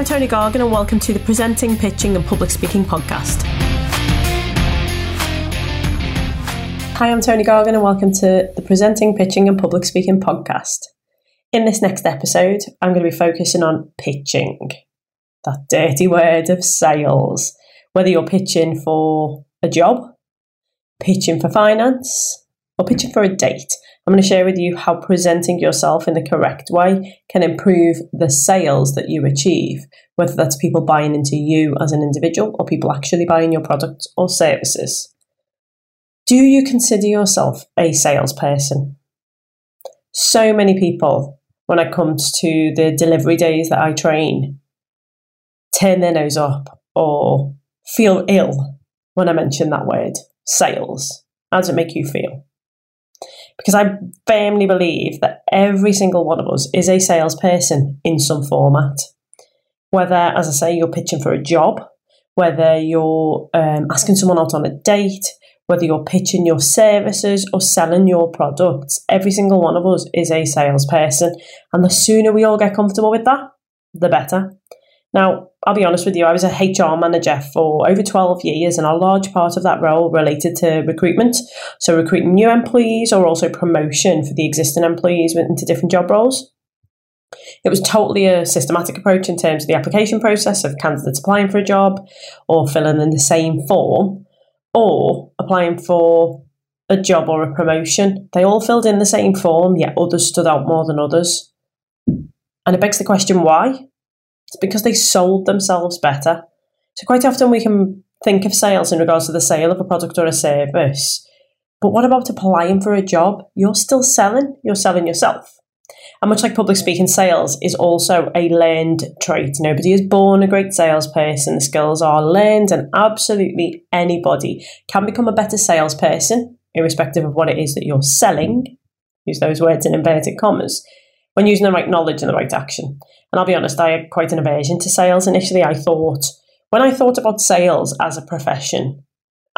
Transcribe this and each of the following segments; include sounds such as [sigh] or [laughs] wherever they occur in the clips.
I'm Toni Gargan, and welcome to the Presenting, Pitching, and Public Speaking podcast. Hi, I'm Toni Gargan, and welcome to the Presenting, Pitching, and Public Speaking podcast. In this next episode, I'm going to be focusing on pitching, that dirty word of sales. Whether you're pitching for a job, pitching for finance, or pitching for a date, I'm going to share with you how presenting yourself in the correct way can improve the sales that you achieve, whether that's people buying into you as an individual or people actually buying your products or services. Do you consider yourself a salesperson? So many people, when it comes to the delivery days that I train, turn their nose up or feel ill when I mention that word, sales. How does it make you feel? Because I firmly believe that every single one of us is a salesperson in some format. Whether, as I say, you're pitching for a job, whether you're um, asking someone out on a date, whether you're pitching your services or selling your products, every single one of us is a salesperson. And the sooner we all get comfortable with that, the better. Now, I'll be honest with you, I was a HR manager for over 12 years, and a large part of that role related to recruitment. So, recruiting new employees or also promotion for the existing employees into different job roles. It was totally a systematic approach in terms of the application process of candidates applying for a job or filling in the same form or applying for a job or a promotion. They all filled in the same form, yet others stood out more than others. And it begs the question why? It's because they sold themselves better. So quite often we can think of sales in regards to the sale of a product or a service. But what about applying for a job? You're still selling, you're selling yourself. And much like public speaking, sales is also a learned trait. Nobody is born a great salesperson. The skills are learned, and absolutely anybody can become a better salesperson, irrespective of what it is that you're selling. Use those words in inverted commas when using the right knowledge and the right action. And I'll be honest, I had quite an aversion to sales initially. I thought, when I thought about sales as a profession,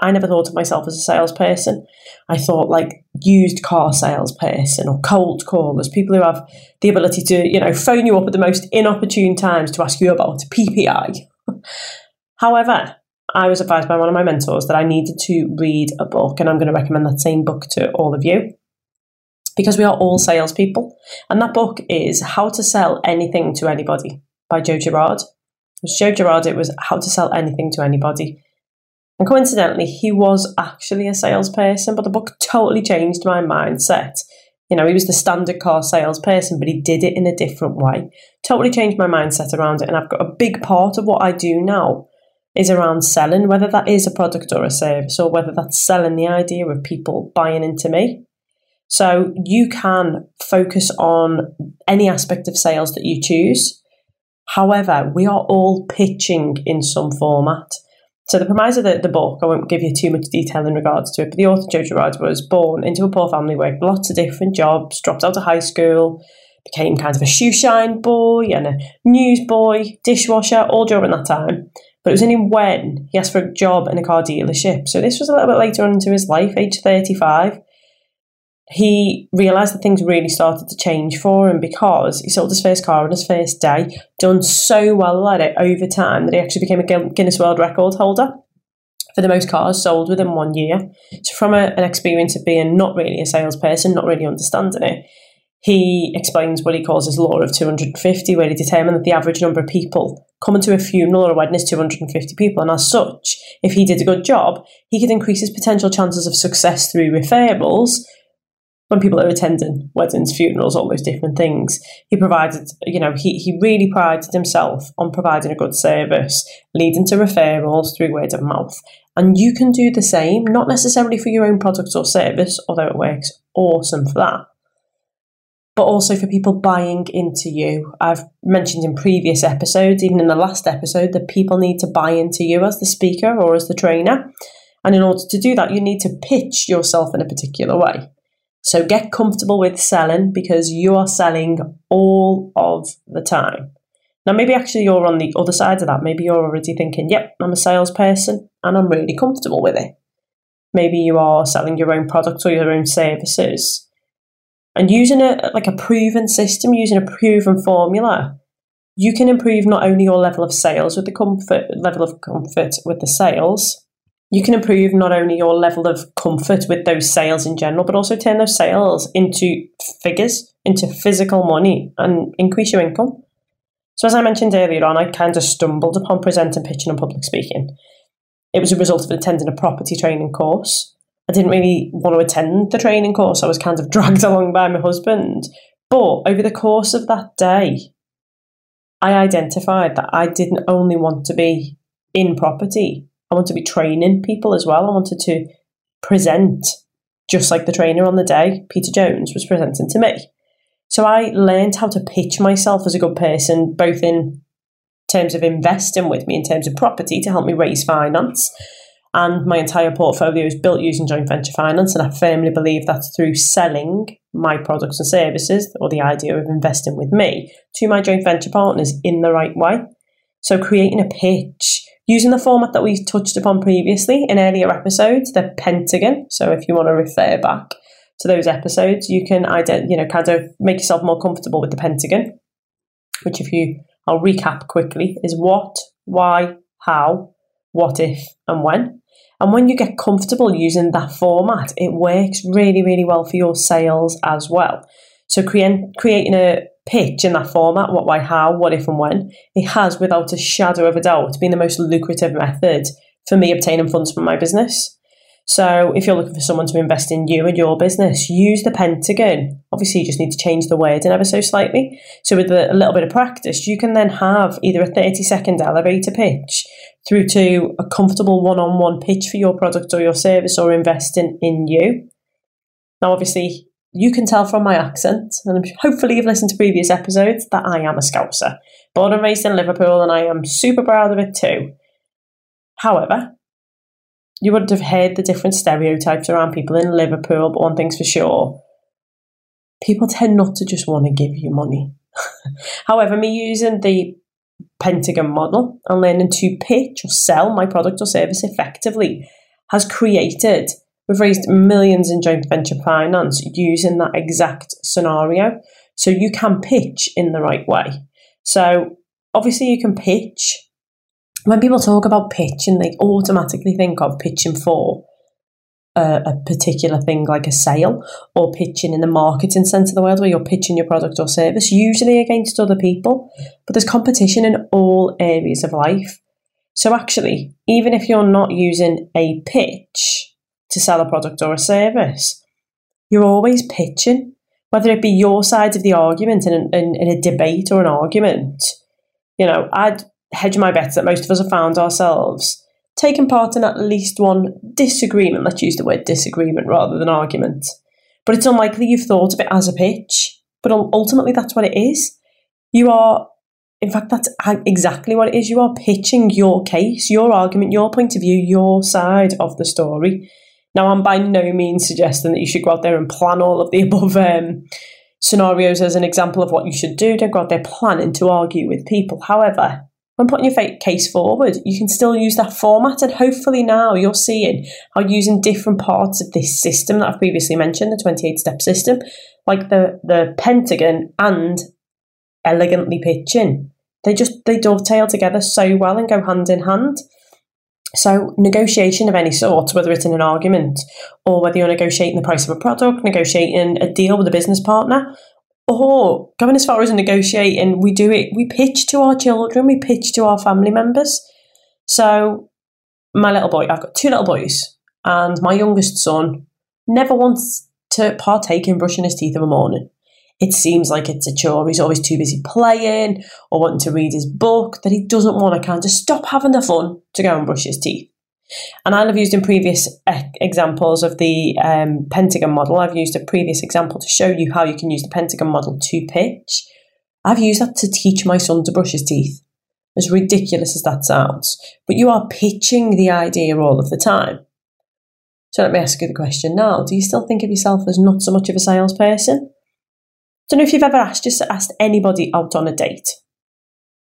I never thought of myself as a salesperson. I thought like used car salesperson or cold callers, people who have the ability to, you know, phone you up at the most inopportune times to ask you about PPI. [laughs] However, I was advised by one of my mentors that I needed to read a book, and I'm going to recommend that same book to all of you because we are all salespeople. And that book is How to Sell Anything to Anybody by Joe Girard. It was Joe Girard, it was How to Sell Anything to Anybody. And coincidentally, he was actually a salesperson, but the book totally changed my mindset. You know, he was the standard car salesperson, but he did it in a different way. Totally changed my mindset around it. And I've got a big part of what I do now is around selling, whether that is a product or a service, or whether that's selling the idea of people buying into me. So you can focus on any aspect of sales that you choose. However, we are all pitching in some format. So the premise of the, the book, I won't give you too much detail in regards to it, but the author Joe Girard was born into a poor family, worked lots of different jobs, dropped out of high school, became kind of a shoe shine boy and a newsboy, dishwasher, all during that time. But it was only when he asked for a job in a car dealership. So this was a little bit later on into his life, age 35 he realised that things really started to change for him because he sold his first car on his first day, done so well at it over time that he actually became a Guinness World Record holder for the most cars sold within one year. So, from a, an experience of being not really a salesperson, not really understanding it, he explains what he calls his law of 250, where he determined that the average number of people coming to a funeral or a wedding is 250 people. And as such, if he did a good job, he could increase his potential chances of success through referrals when people are attending weddings, funerals, all those different things. He provided, you know, he, he really prided himself on providing a good service, leading to referrals through word of mouth. And you can do the same, not necessarily for your own product or service, although it works awesome for that, but also for people buying into you. I've mentioned in previous episodes, even in the last episode, that people need to buy into you as the speaker or as the trainer. And in order to do that, you need to pitch yourself in a particular way. So get comfortable with selling because you are selling all of the time. Now, maybe actually you're on the other side of that. Maybe you're already thinking, yep, I'm a salesperson and I'm really comfortable with it. Maybe you are selling your own products or your own services and using a like a proven system, using a proven formula, you can improve not only your level of sales with the comfort level of comfort with the sales, you can improve not only your level of comfort with those sales in general, but also turn those sales into figures, into physical money, and increase your income. So, as I mentioned earlier on, I kind of stumbled upon presenting, pitching, and public speaking. It was a result of attending a property training course. I didn't really want to attend the training course. I was kind of [laughs] dragged along by my husband. But over the course of that day, I identified that I didn't only want to be in property, I wanted to be training people as well. I wanted to present just like the trainer on the day, Peter Jones, was presenting to me. So I learned how to pitch myself as a good person, both in terms of investing with me, in terms of property to help me raise finance. And my entire portfolio is built using joint venture finance. And I firmly believe that through selling my products and services, or the idea of investing with me, to my joint venture partners in the right way. So creating a pitch using the format that we touched upon previously in earlier episodes, the pentagon. So if you want to refer back to those episodes, you can ident- you know kind of make yourself more comfortable with the pentagon. Which, if you, I'll recap quickly, is what, why, how, what if, and when. And when you get comfortable using that format, it works really, really well for your sales as well. So creating creating a pitch in that format, what, why, how, what if, and when, it has, without a shadow of a doubt, been the most lucrative method for me obtaining funds from my business. So if you're looking for someone to invest in you and your business, use the Pentagon. Obviously, you just need to change the wording ever so slightly. So with a little bit of practice, you can then have either a 30 second elevator pitch through to a comfortable one-on-one pitch for your product or your service or investing in you. Now, obviously, you can tell from my accent, and hopefully you've listened to previous episodes, that I am a Scouser. Born and raised in Liverpool, and I am super proud of it too. However, you wouldn't have heard the different stereotypes around people in Liverpool, but one thing's for sure people tend not to just want to give you money. [laughs] However, me using the Pentagon model and learning to pitch or sell my product or service effectively has created We've raised millions in joint venture finance using that exact scenario. So you can pitch in the right way. So obviously, you can pitch. When people talk about pitching, they automatically think of pitching for a, a, particular thing like a sale or pitching in the marketing sense of the world where you're pitching your product or service, usually against other people. But there's competition in all areas of life. So actually, even if you're not using a pitch, to sell a product or a service, you're always pitching, whether it be your side of the argument in, in, in a debate or an argument. You know, I'd hedge my bets that most of us have found ourselves taking part in at least one disagreement. Let's use the word disagreement rather than argument. But it's unlikely you've thought of it as a pitch. But ultimately, that's what it is. You are, in fact, that's exactly what it is. You are pitching your case, your argument, your point of view, your side of the story. Now, I'm by no means suggesting that you should go out there and plan all of the above um, scenarios as an example of what you should do. Don't go out there planning to argue with people. However, when putting your fake case forward, you can still use that format, and hopefully now you're seeing how using different parts of this system that I've previously mentioned, the 28 step system, like the, the pentagon and elegantly pitching, they just they dovetail together so well and go hand in hand. So, negotiation of any sort, whether it's in an argument or whether you're negotiating the price of a product, negotiating a deal with a business partner, or going as far as negotiating, we do it, we pitch to our children, we pitch to our family members. So, my little boy, I've got two little boys, and my youngest son never wants to partake in brushing his teeth in the morning it seems like it's a chore. He's always too busy playing or wanting to read his book that he doesn't want to kind of stop having the fun to go and brush his teeth. And I've used in previous examples of the um, Pentagon model, I've used a previous example to show you how you can use the Pentagon model to pitch. I've used that to teach my son to brush his teeth. As ridiculous as that sounds, but you are pitching the idea all of the time. So let me ask you the question now do you still think of yourself as not so much of a salesperson? Don't know if you've ever asked just asked anybody out on a date,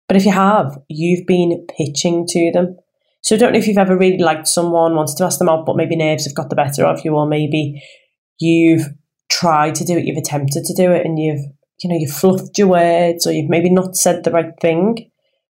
but if you have, you've been pitching to them. So I don't know if you've ever really liked someone, wanted to ask them out, but maybe nerves have got the better of you, or maybe you've tried to do it, you've attempted to do it, and you've you know, you've fluffed your words or you've maybe not said the right thing.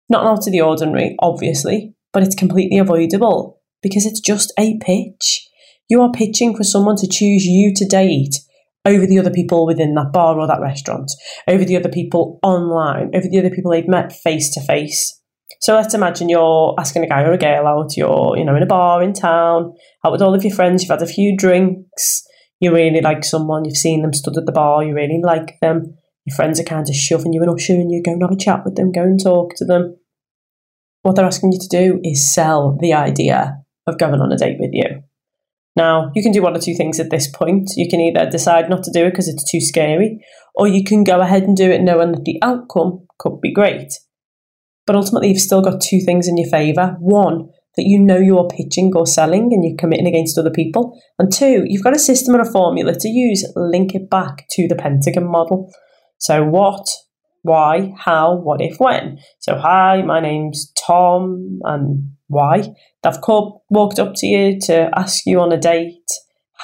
Not out of the ordinary, obviously, but it's completely avoidable because it's just a pitch. You are pitching for someone to choose you to date over the other people within that bar or that restaurant, over the other people online, over the other people they've met face to face. So let's imagine you're asking a guy or a girl out, you're, you know, in a bar in town, out with all of your friends, you've had a few drinks, you really like someone, you've seen them stood at the bar, you really like them, your friends are kind of shoving you and ushering you, go and have a chat with them, go and talk to them. What they're asking you to do is sell the idea of going on a date with you. Now, you can do one or two things at this point. You can either decide not to do it because it's too scary, or you can go ahead and do it knowing that the outcome could be great. But ultimately, you've still got two things in your favour. One, that you know you're pitching or selling and you're committing against other people. And two, you've got a system or a formula to use, link it back to the Pentagon model. So, what, why, how, what if, when. So, hi, my name's Tom, and why? They've called, walked up to you to ask you on a date.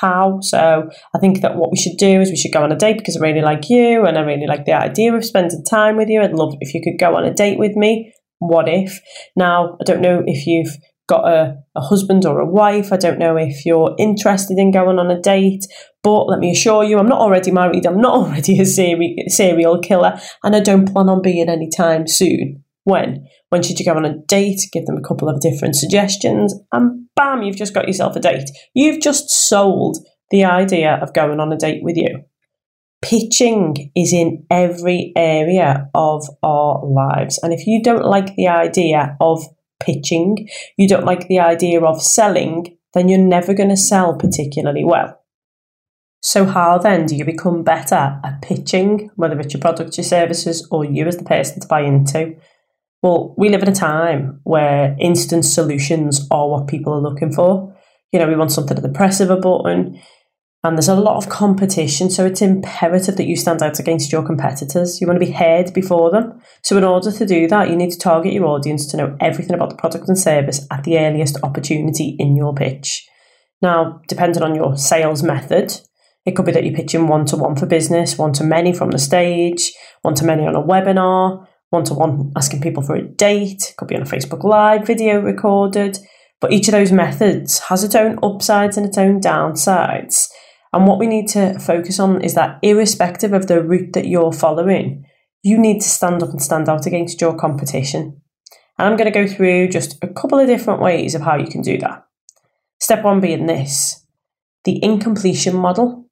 How? So, I think that what we should do is we should go on a date because I really like you and I really like the idea of spending time with you. I'd love if you could go on a date with me. What if? Now, I don't know if you've got a, a husband or a wife. I don't know if you're interested in going on a date, but let me assure you, I'm not already married. I'm not [laughs] already a seri- serial killer, and I don't plan on being anytime soon. When? When should you go on a date? Give them a couple of different suggestions, and bam, you've just got yourself a date. You've just sold the idea of going on a date with you. Pitching is in every area of our lives. And if you don't like the idea of pitching, you don't like the idea of selling, then you're never going to sell particularly well. So, how then do you become better at pitching, whether it's your product, your services, or you as the person to buy into? Well, we live in a time where instant solutions are what people are looking for. You know, we want something at the press of a button and there's a lot of competition, so it's imperative that you stand out against your competitors. You want to be heard before them. So, in order to do that, you need to target your audience to know everything about the product and service at the earliest opportunity in your pitch. Now, depending on your sales method, it could be that you're pitching one to one for business, one to many from the stage, one to many on a webinar, one to one asking people for a date, could be on a Facebook Live video recorded. But each of those methods has its own upsides and its own downsides. And what we need to focus on is that, irrespective of the route that you're following, you need to stand up and stand out against your competition. And I'm going to go through just a couple of different ways of how you can do that. Step one being this the incompletion model.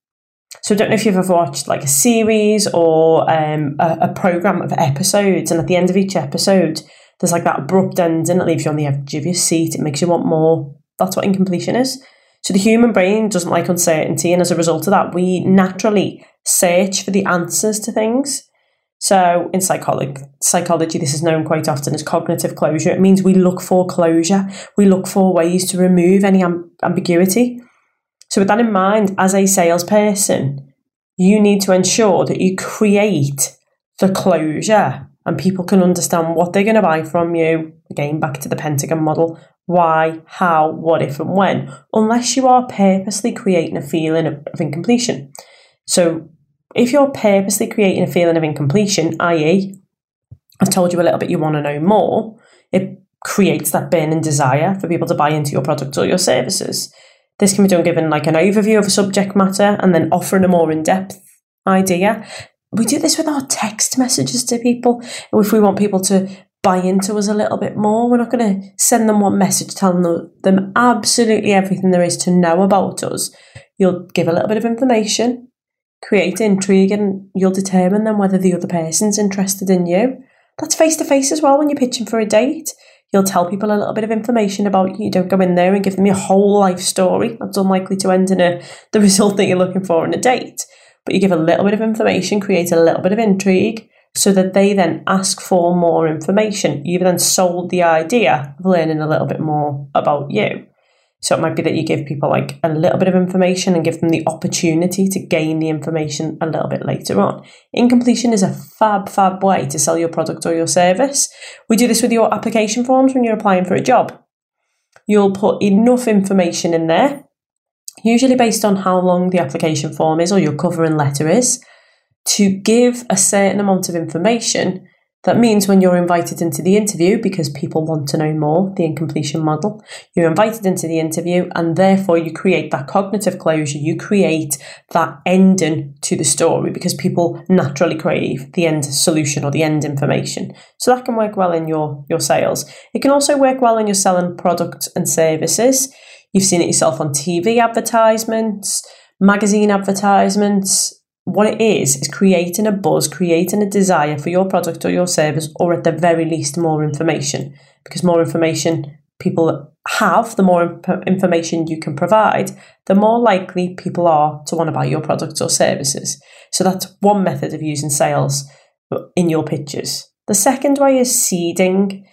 So I don't know if you've ever watched like a series or um, a, a program of episodes, and at the end of each episode, there's like that abrupt ending that leaves you on the edge of your seat. It makes you want more. That's what incompletion is. So the human brain doesn't like uncertainty, and as a result of that, we naturally search for the answers to things. So in psychology, psychology, this is known quite often as cognitive closure. It means we look for closure. We look for ways to remove any amb- ambiguity. So with that in mind, as a salesperson, you need to ensure that you create the closure and people can understand what they're going to buy from you. Again, back to the Pentagon model why, how, what if, and when, unless you are purposely creating a feeling of, of incompletion. So, if you're purposely creating a feeling of incompletion, i.e., I've told you a little bit you want to know more, it creates that burning desire for people to buy into your product or your services. This can be done given like an overview of a subject matter and then offering a more in depth idea. We do this with our text messages to people. If we want people to buy into us a little bit more. We're not going to send them one message telling them absolutely everything there is to know about us. You'll give a little bit of information, create intrigue, and you'll determine then whether the other person's interested in you. That's face to face as well when you're pitching for a date. You'll tell people a little bit of information about you. Don't go in there and give them your whole life story. That's unlikely to end in a, [laughs] the result that you're looking for in a date. But you give a little bit of information, create a little bit of intrigue, so that they then ask for more information. You've then sold the idea of learning a little bit more about you. So it might be that you give people like a little bit of information and give them the opportunity to gain the information a little bit later on. Incompletion is a fab, fab way to sell your product or your service. We do this with your application forms when you're applying for a job. You'll put enough information in there, usually based on how long the application form is or your cover and letter is, to give a certain amount of information that means when you're invited into the interview, because people want to know more, the incompletion model, you're invited into the interview and therefore you create that cognitive closure, you create that ending to the story because people naturally crave the end solution or the end information. So that can work well in your, your sales. It can also work well in your selling products and services. You've seen it yourself on TV advertisements, magazine advertisements, what it is is creating a buzz, creating a desire for your product or your service, or at the very least, more information. Because more information people have, the more information you can provide, the more likely people are to want to buy your products or services. So that's one method of using sales in your pitches. The second way is seeding,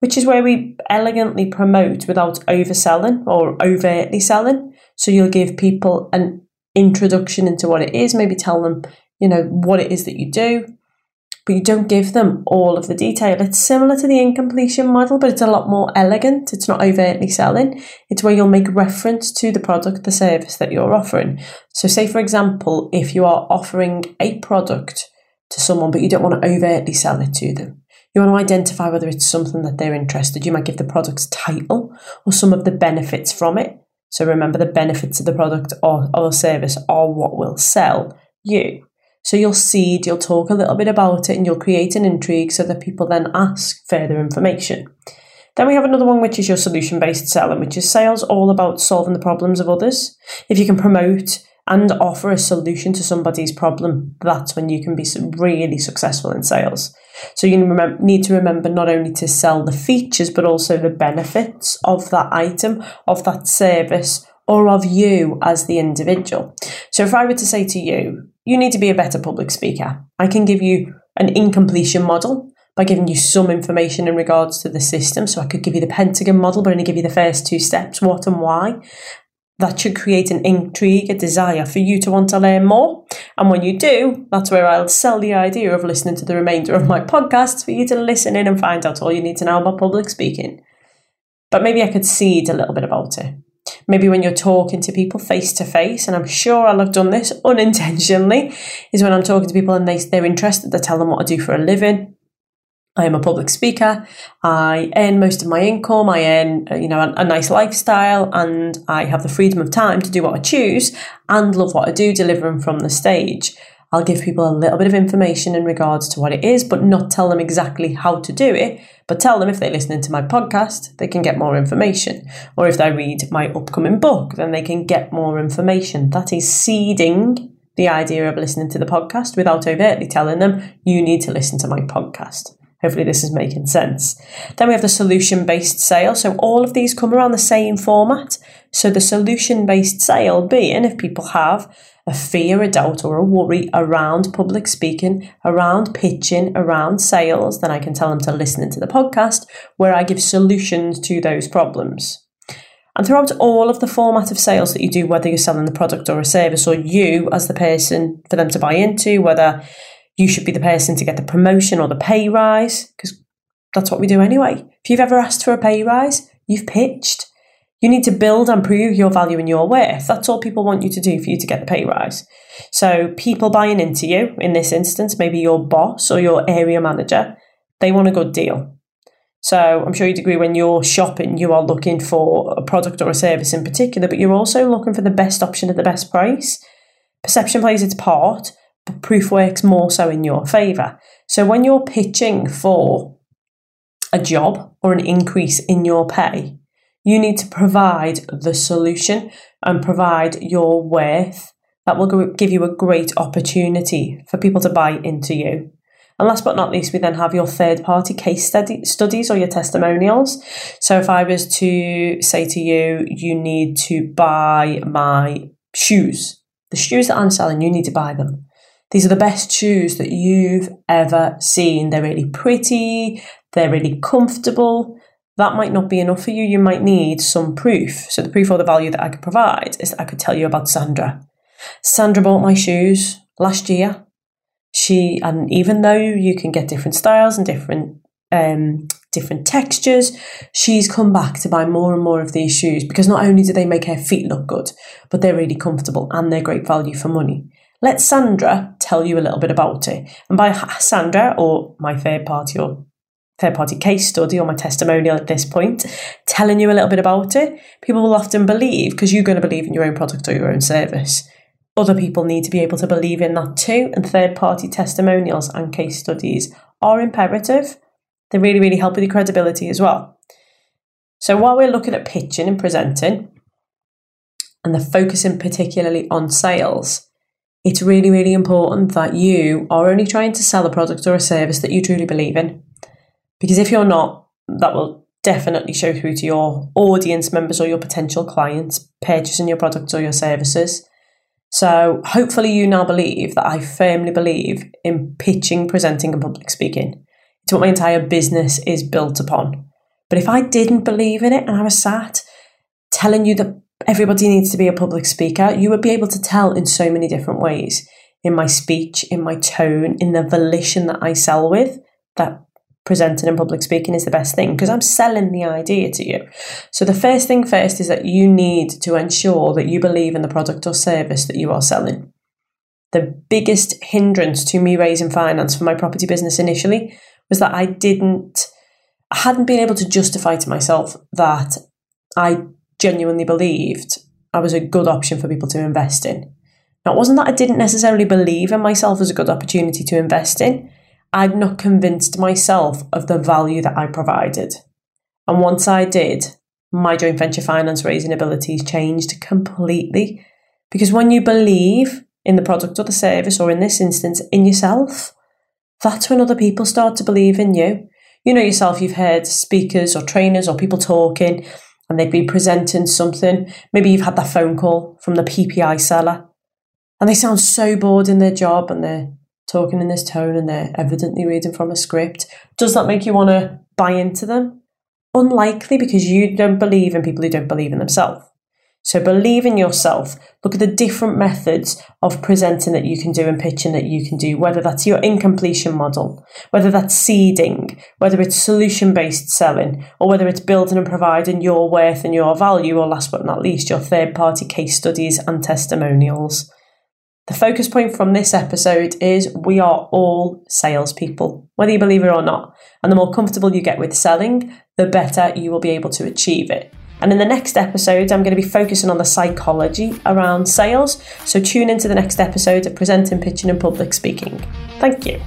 which is where we elegantly promote without overselling or overtly selling. So you'll give people an introduction into what it is, maybe tell them, you know, what it is that you do, but you don't give them all of the detail. It's similar to the incompletion model, but it's a lot more elegant. It's not overtly selling. It's where you'll make reference to the product, the service that you're offering. So, say, for example, if you are offering a product to someone, but you don't want to overtly sell it to them. You want to identify whether it's something that they're interested. You might give the product's title or some of the benefits from it. So remember the benefits of the product or, or service are what will sell you. So you'll seed, you'll talk a little bit about it, and you'll create an intrigue so that people then ask further information. Then we have another one, which is your solution based selling, which is sales all about solving the problems of others. If you can promote and offer a solution to somebody's problem, that's when you can be really successful in sales. So you need to remember not only to sell the features, but also the benefits of that item, of that service, or of you as the individual. So if I were to say to you, you need to be a better public speaker, I can give you an incompletion model by giving you some information in regards to the system. So I could give you the Pentagon model, but only give you the first two steps, what and why that should create an intrigue, a desire for you to want to learn more. And when you do, that's where I'll sell the idea of listening to the remainder of my podcasts for you to listen in and find out all you need to know about public speaking. But maybe I could seed a little bit about it. Maybe when you're talking to people face to face, and I'm sure I'll have done this [laughs] unintentionally, is when I'm talking to people and they, they're interested, I tell them what I do for a living, I am a public speaker. I earn most of my income. I earn, uh, you know, a, a, nice lifestyle, and I have the freedom of time to do what I choose and love what I do, delivering from the stage. I'll give people a little bit of information in regards to what it is, but not tell them exactly how to do it. But tell them if they're listening to my podcast, they can get more information. Or if they read my upcoming book, then they can get more information. That is seeding the idea of listening to the podcast without overtly telling them, you need to listen to my podcast. Hopefully, this is making sense. Then we have the solution based sale. So, all of these come around the same format. So, the solution based sale being if people have a fear, a doubt, or a worry around public speaking, around pitching, around sales, then I can tell them to listen into the podcast where I give solutions to those problems. And throughout all of the format of sales that you do, whether you're selling the product or a service, or you as the person for them to buy into, whether you should be the person to get the promotion or the pay rise because that's what we do anyway. If you've ever asked for a pay rise, you've pitched. You need to build and prove your value and your worth. That's all people want you to do for you to get the pay rise. So, people buying into you, in this instance, maybe your boss or your area manager, they want a good deal. So, I'm sure you'd agree when you're shopping, you are looking for a product or a service in particular, but you're also looking for the best option at the best price. Perception plays its part, but proof works more so in your favour. So when you're pitching for a job or an increase in your pay, you need to provide the solution and provide your worth that will give you a great opportunity for people to buy into you. And last but not least, we then have your third party case study, studies or your testimonials. So if I was to say to you, you need to buy my shoes, the shoes that I'm selling, you need to buy them. These are the best shoes that you've ever seen. They're really pretty, they're really comfortable. That might not be enough for you. You might need some proof. So, the proof or the value that I could provide is that I could tell you about Sandra. Sandra bought my shoes last year. She, and even though you can get different styles and different um, different textures. She's come back to buy more and more of these shoes because not only do they make her feet look good, but they're really comfortable and they're great value for money. Let Sandra tell you a little bit about it. And by Sandra, or my third party or third party case study or my testimonial at this point, telling you a little bit about it, people will often believe because you're going to believe in your own product or your own service. Other people need to be able to believe in that too, and third party testimonials and case studies are imperative. They really, really help with your credibility as well. So while we're looking at pitching and presenting, and the focusing particularly on sales, it's really, really important that you are only trying to sell a product or a service that you truly believe in. Because if you're not, that will definitely show through to your audience members or your potential clients purchasing your products or your services. So hopefully you now believe that I firmly believe in pitching, presenting, and public speaking. It's what my entire business is built upon. But if I didn't believe in it and I was sat telling you that everybody needs to be a public speaker, you would be able to tell in so many different ways in my speech, in my tone, in the volition that I sell with that presenting and public speaking is the best thing because I'm selling the idea to you. So, the first thing first is that you need to ensure that you believe in the product or service that you are selling. The biggest hindrance to me raising finance for my property business initially was that I didn't, I hadn't been able to justify to myself that I genuinely believed I was a good option for people to invest in. Now, it wasn't that I didn't necessarily believe in myself as a good opportunity to invest in. I'd not convinced myself of the value that I provided. And once I did, my joint venture finance raising abilities changed completely. Because when you believe in the product or the service, or in this instance, in yourself, that's when other people start to believe in you. You know yourself, you've heard speakers or trainers or people talking, and they'd be presenting something. Maybe you've had that phone call from the PPI seller, and they sound so bored in their job and they're talking in this tone and they're evidently reading from a script. Does that make you want to buy into them? Unlikely because you don't believe in people who don't believe in themselves. So believe in yourself. Look at the different methods of presenting that you can do and pitching that you can do, whether that's your incompletion model, whether that's seeding, whether it's solution based selling, or whether it's building and providing your worth and your value, or last but not least, your third party case studies and testimonials. The focus point from this episode is we are all salespeople, whether you believe it or not. And the more comfortable you get with selling, the better you will be able to achieve it. And in the next episode, I'm going to be focusing on the psychology around sales. So tune into the next episode of Presenting, Pitching, and Public Speaking. Thank you.